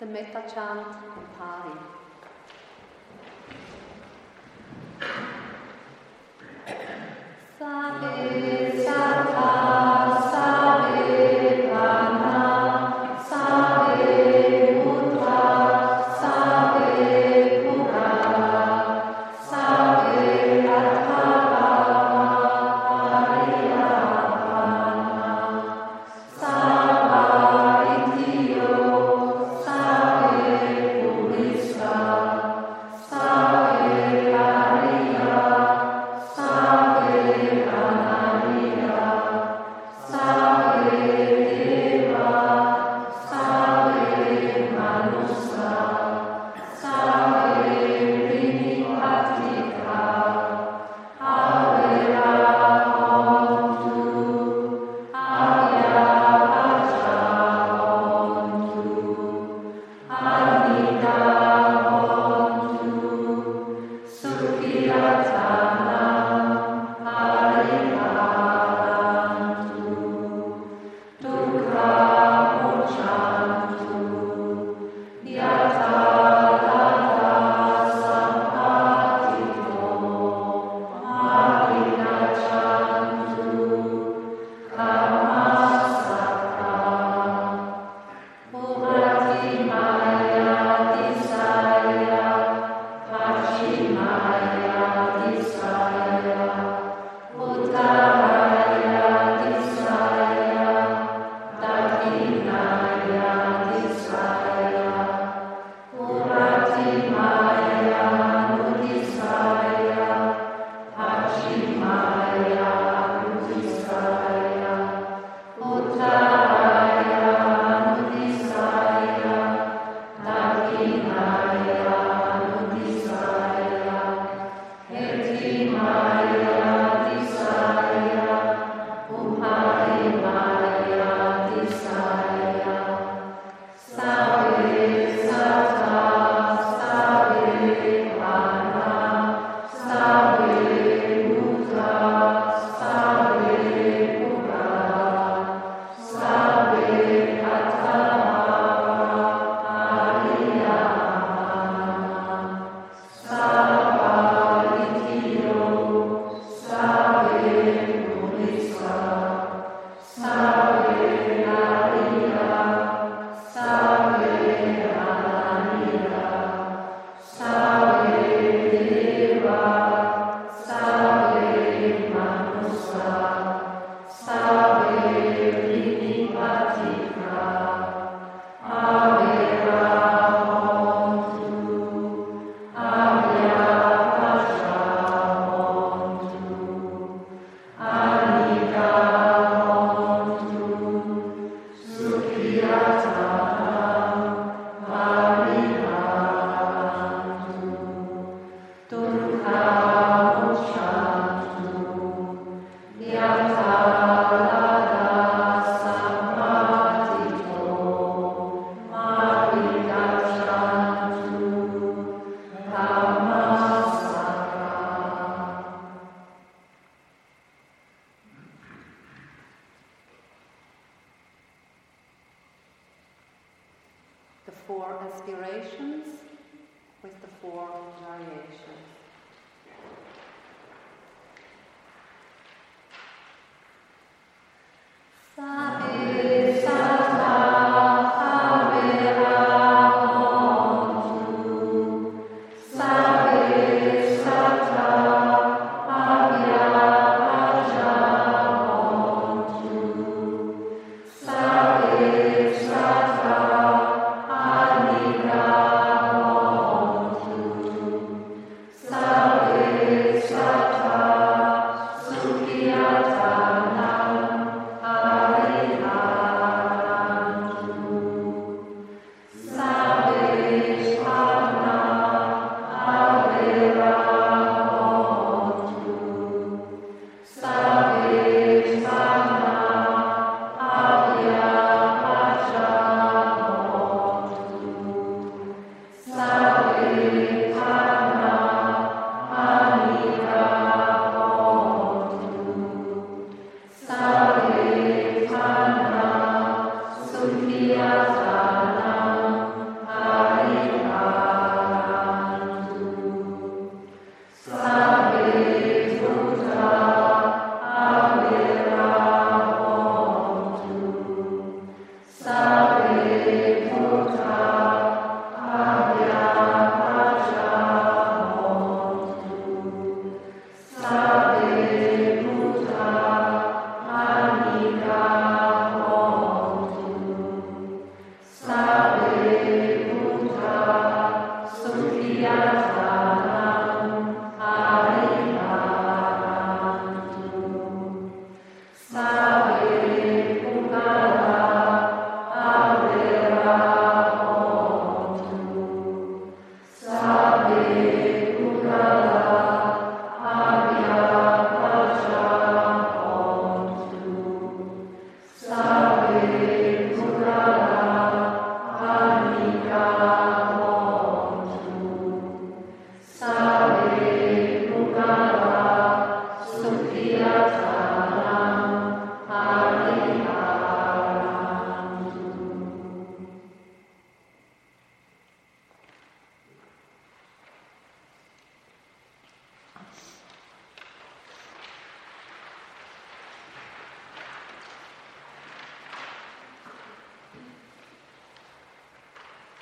the metta chant in Pali. Sabbe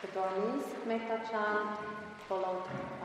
The Burmese metta chant followed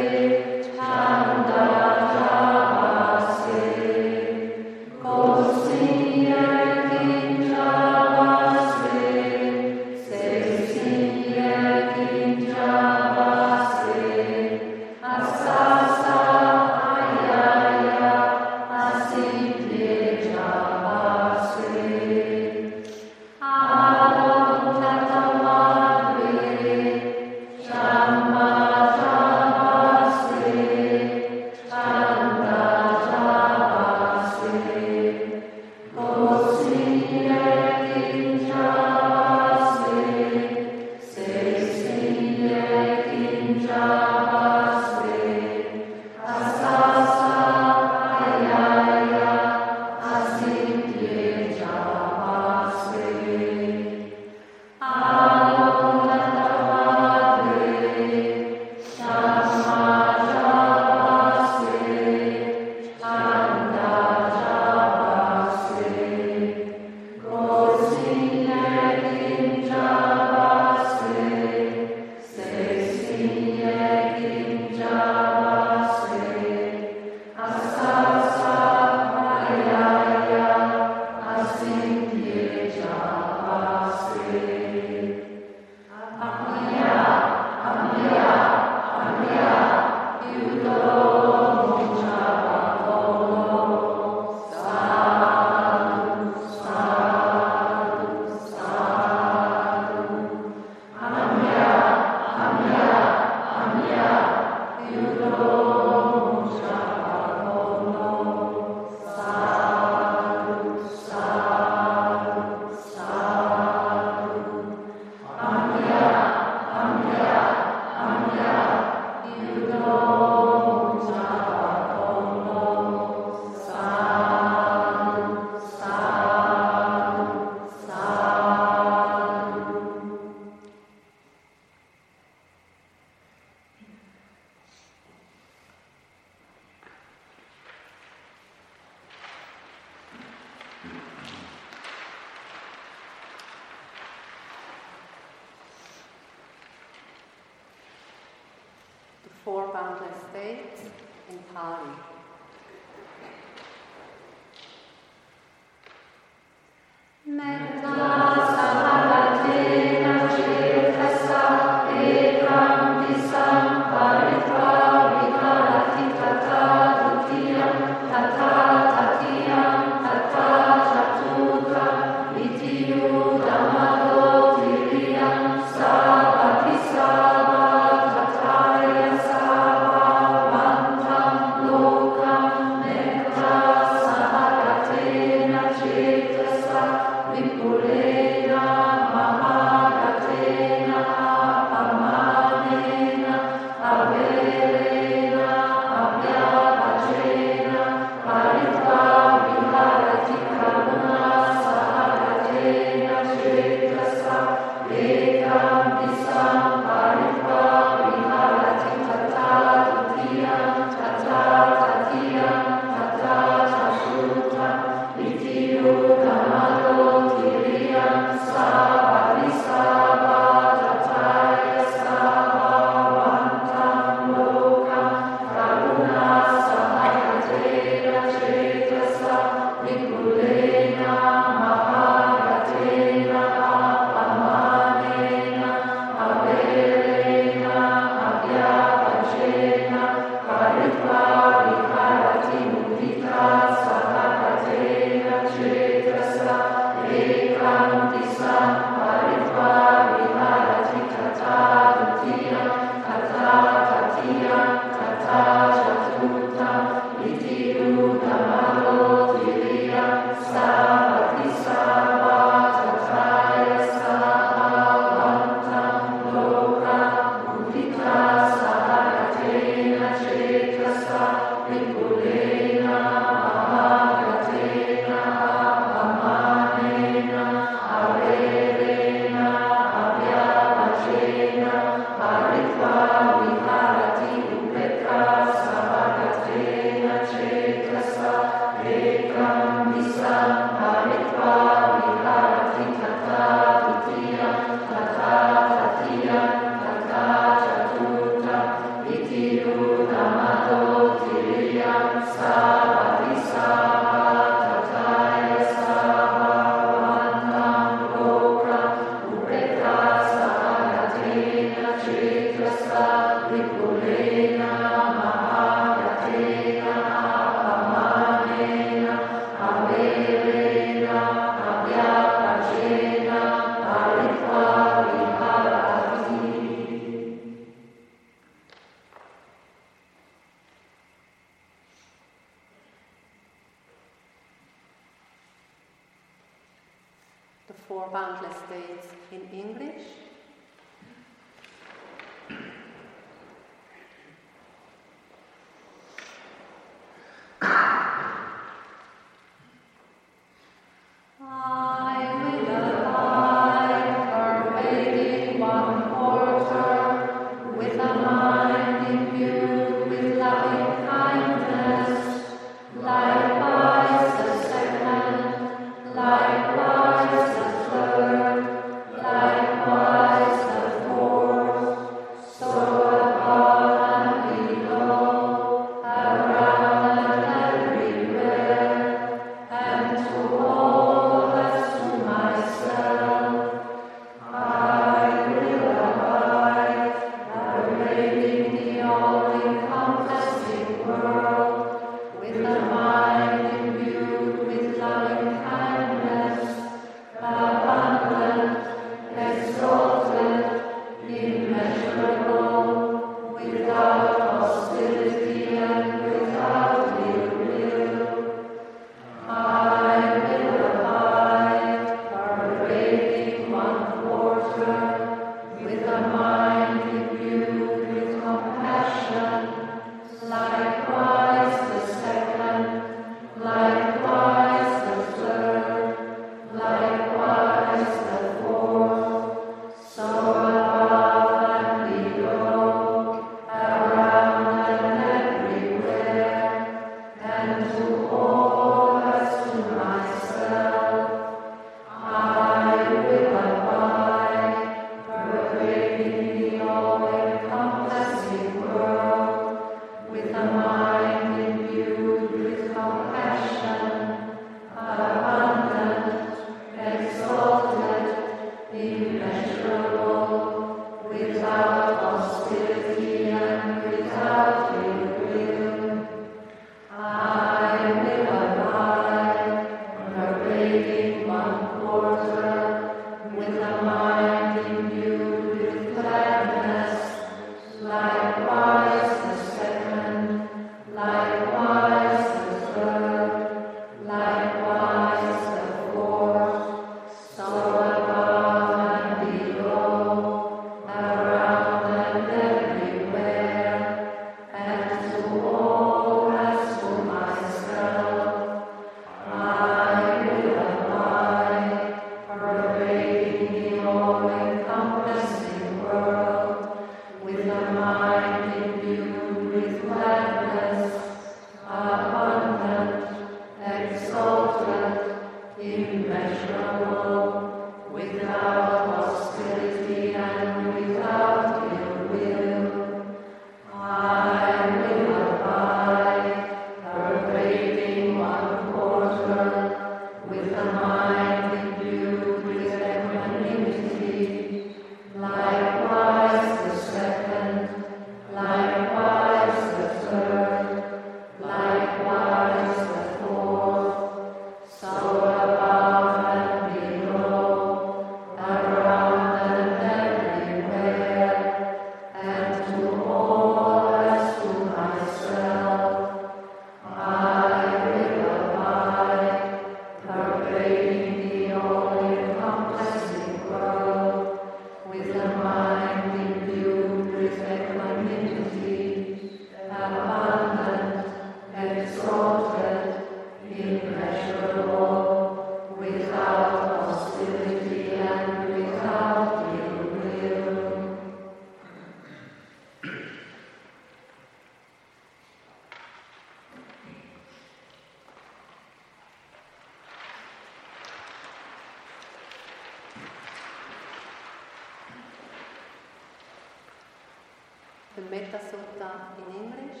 The Metta Sutta in English.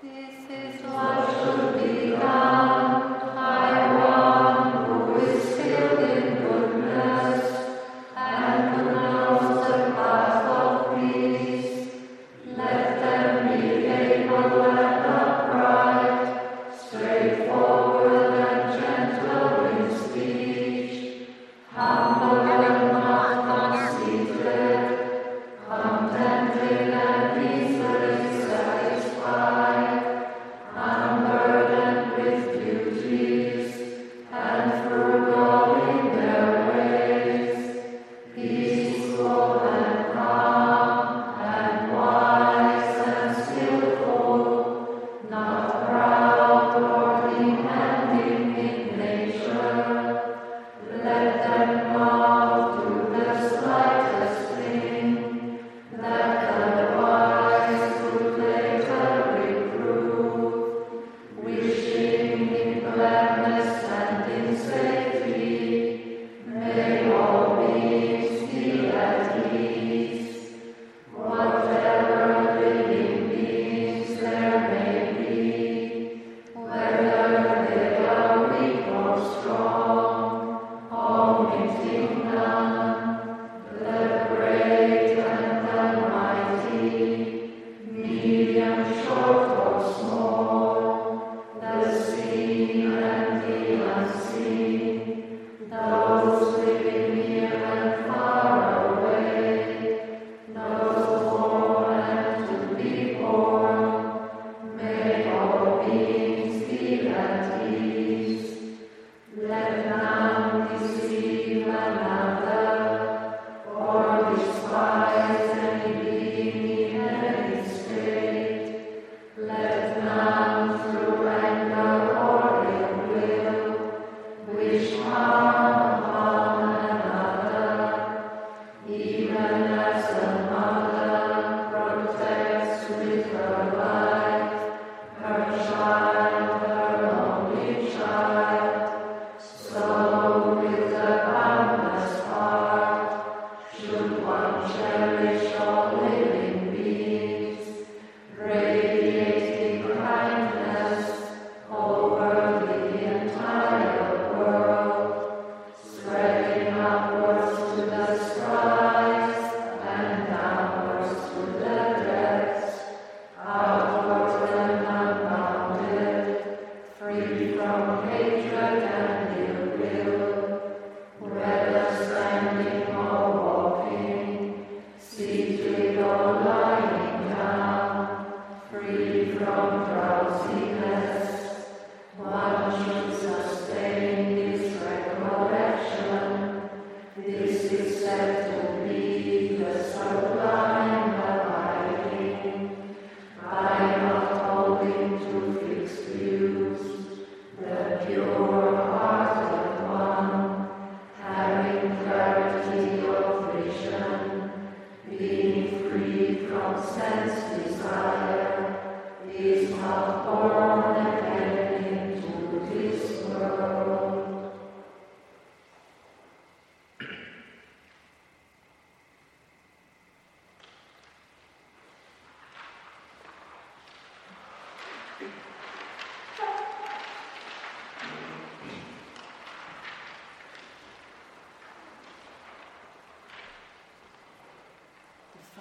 This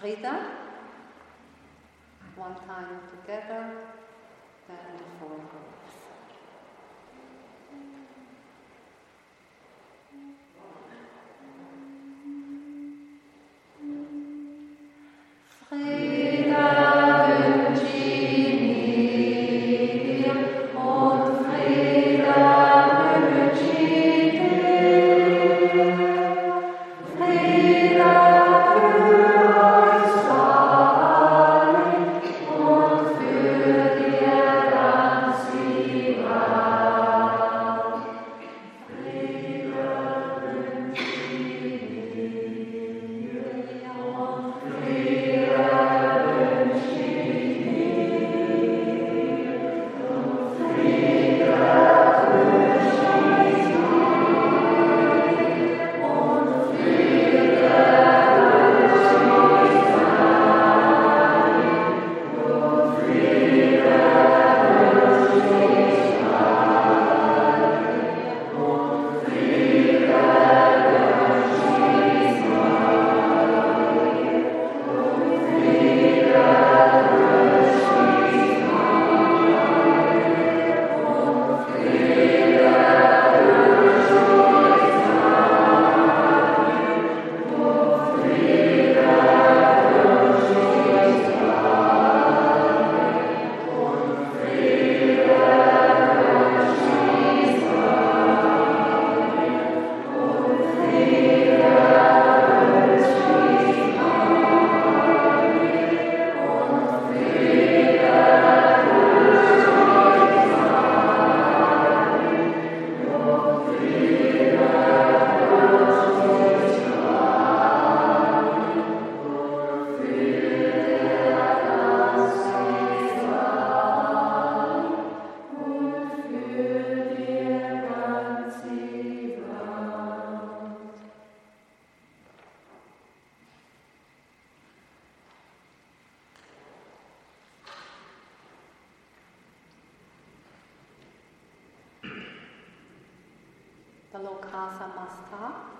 Frida. One time together, then the four The Lokasa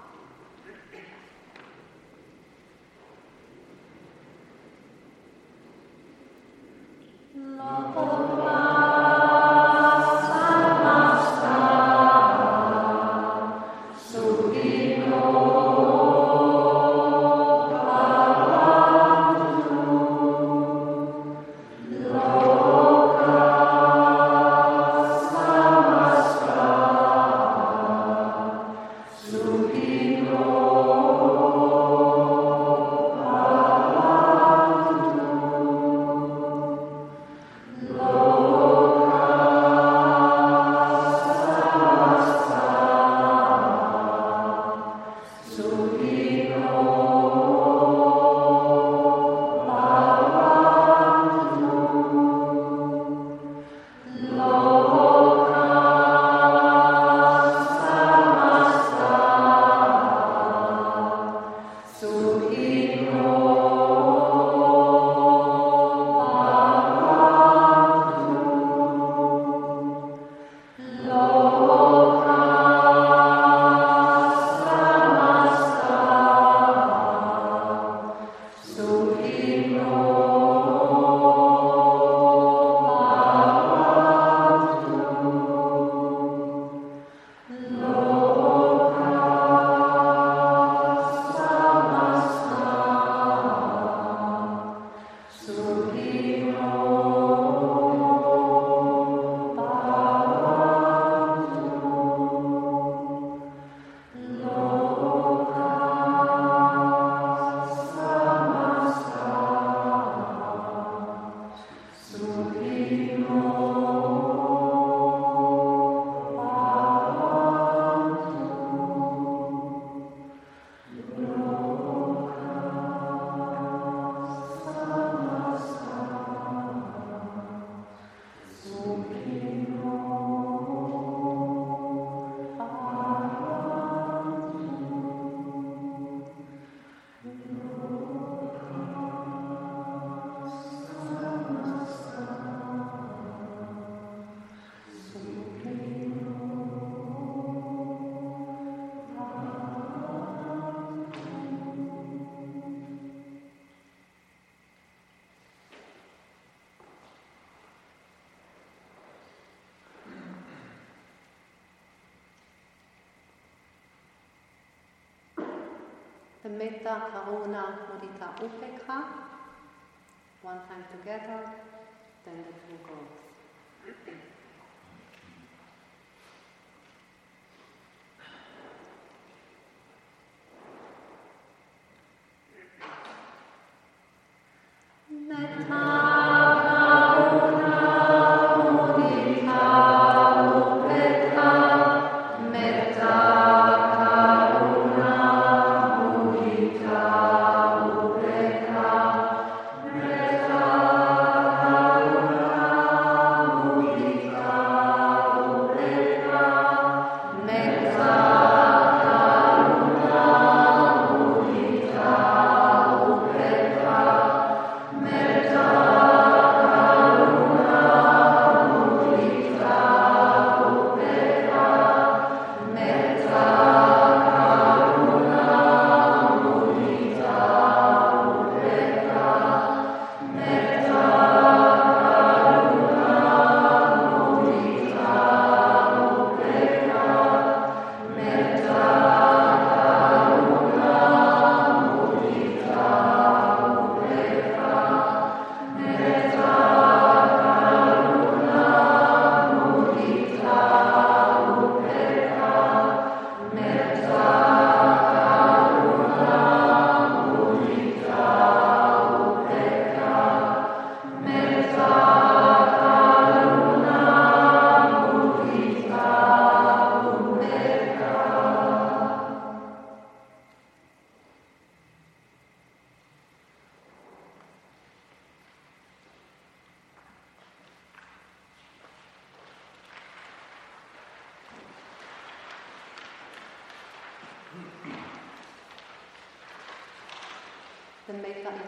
the metta, karuna, mudita, upekha, one time together, then the two go.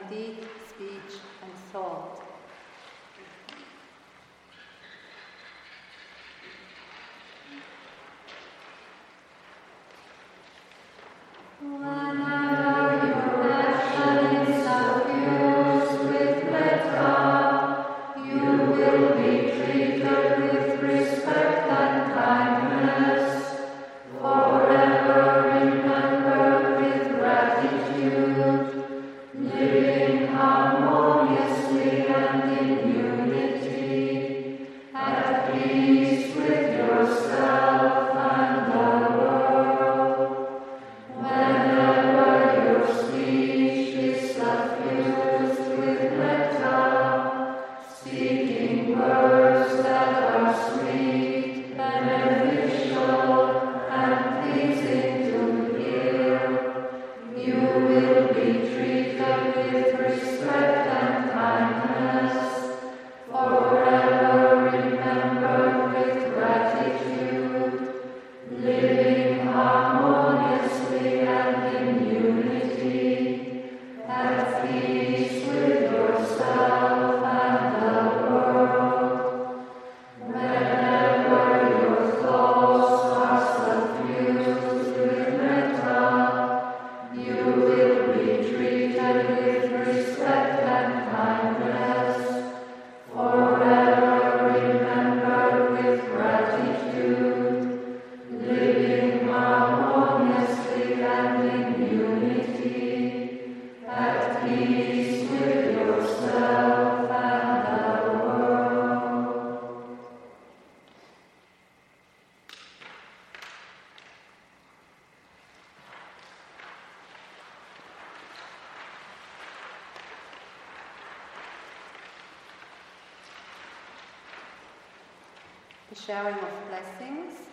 indeed speech and thought. the sharing of blessings,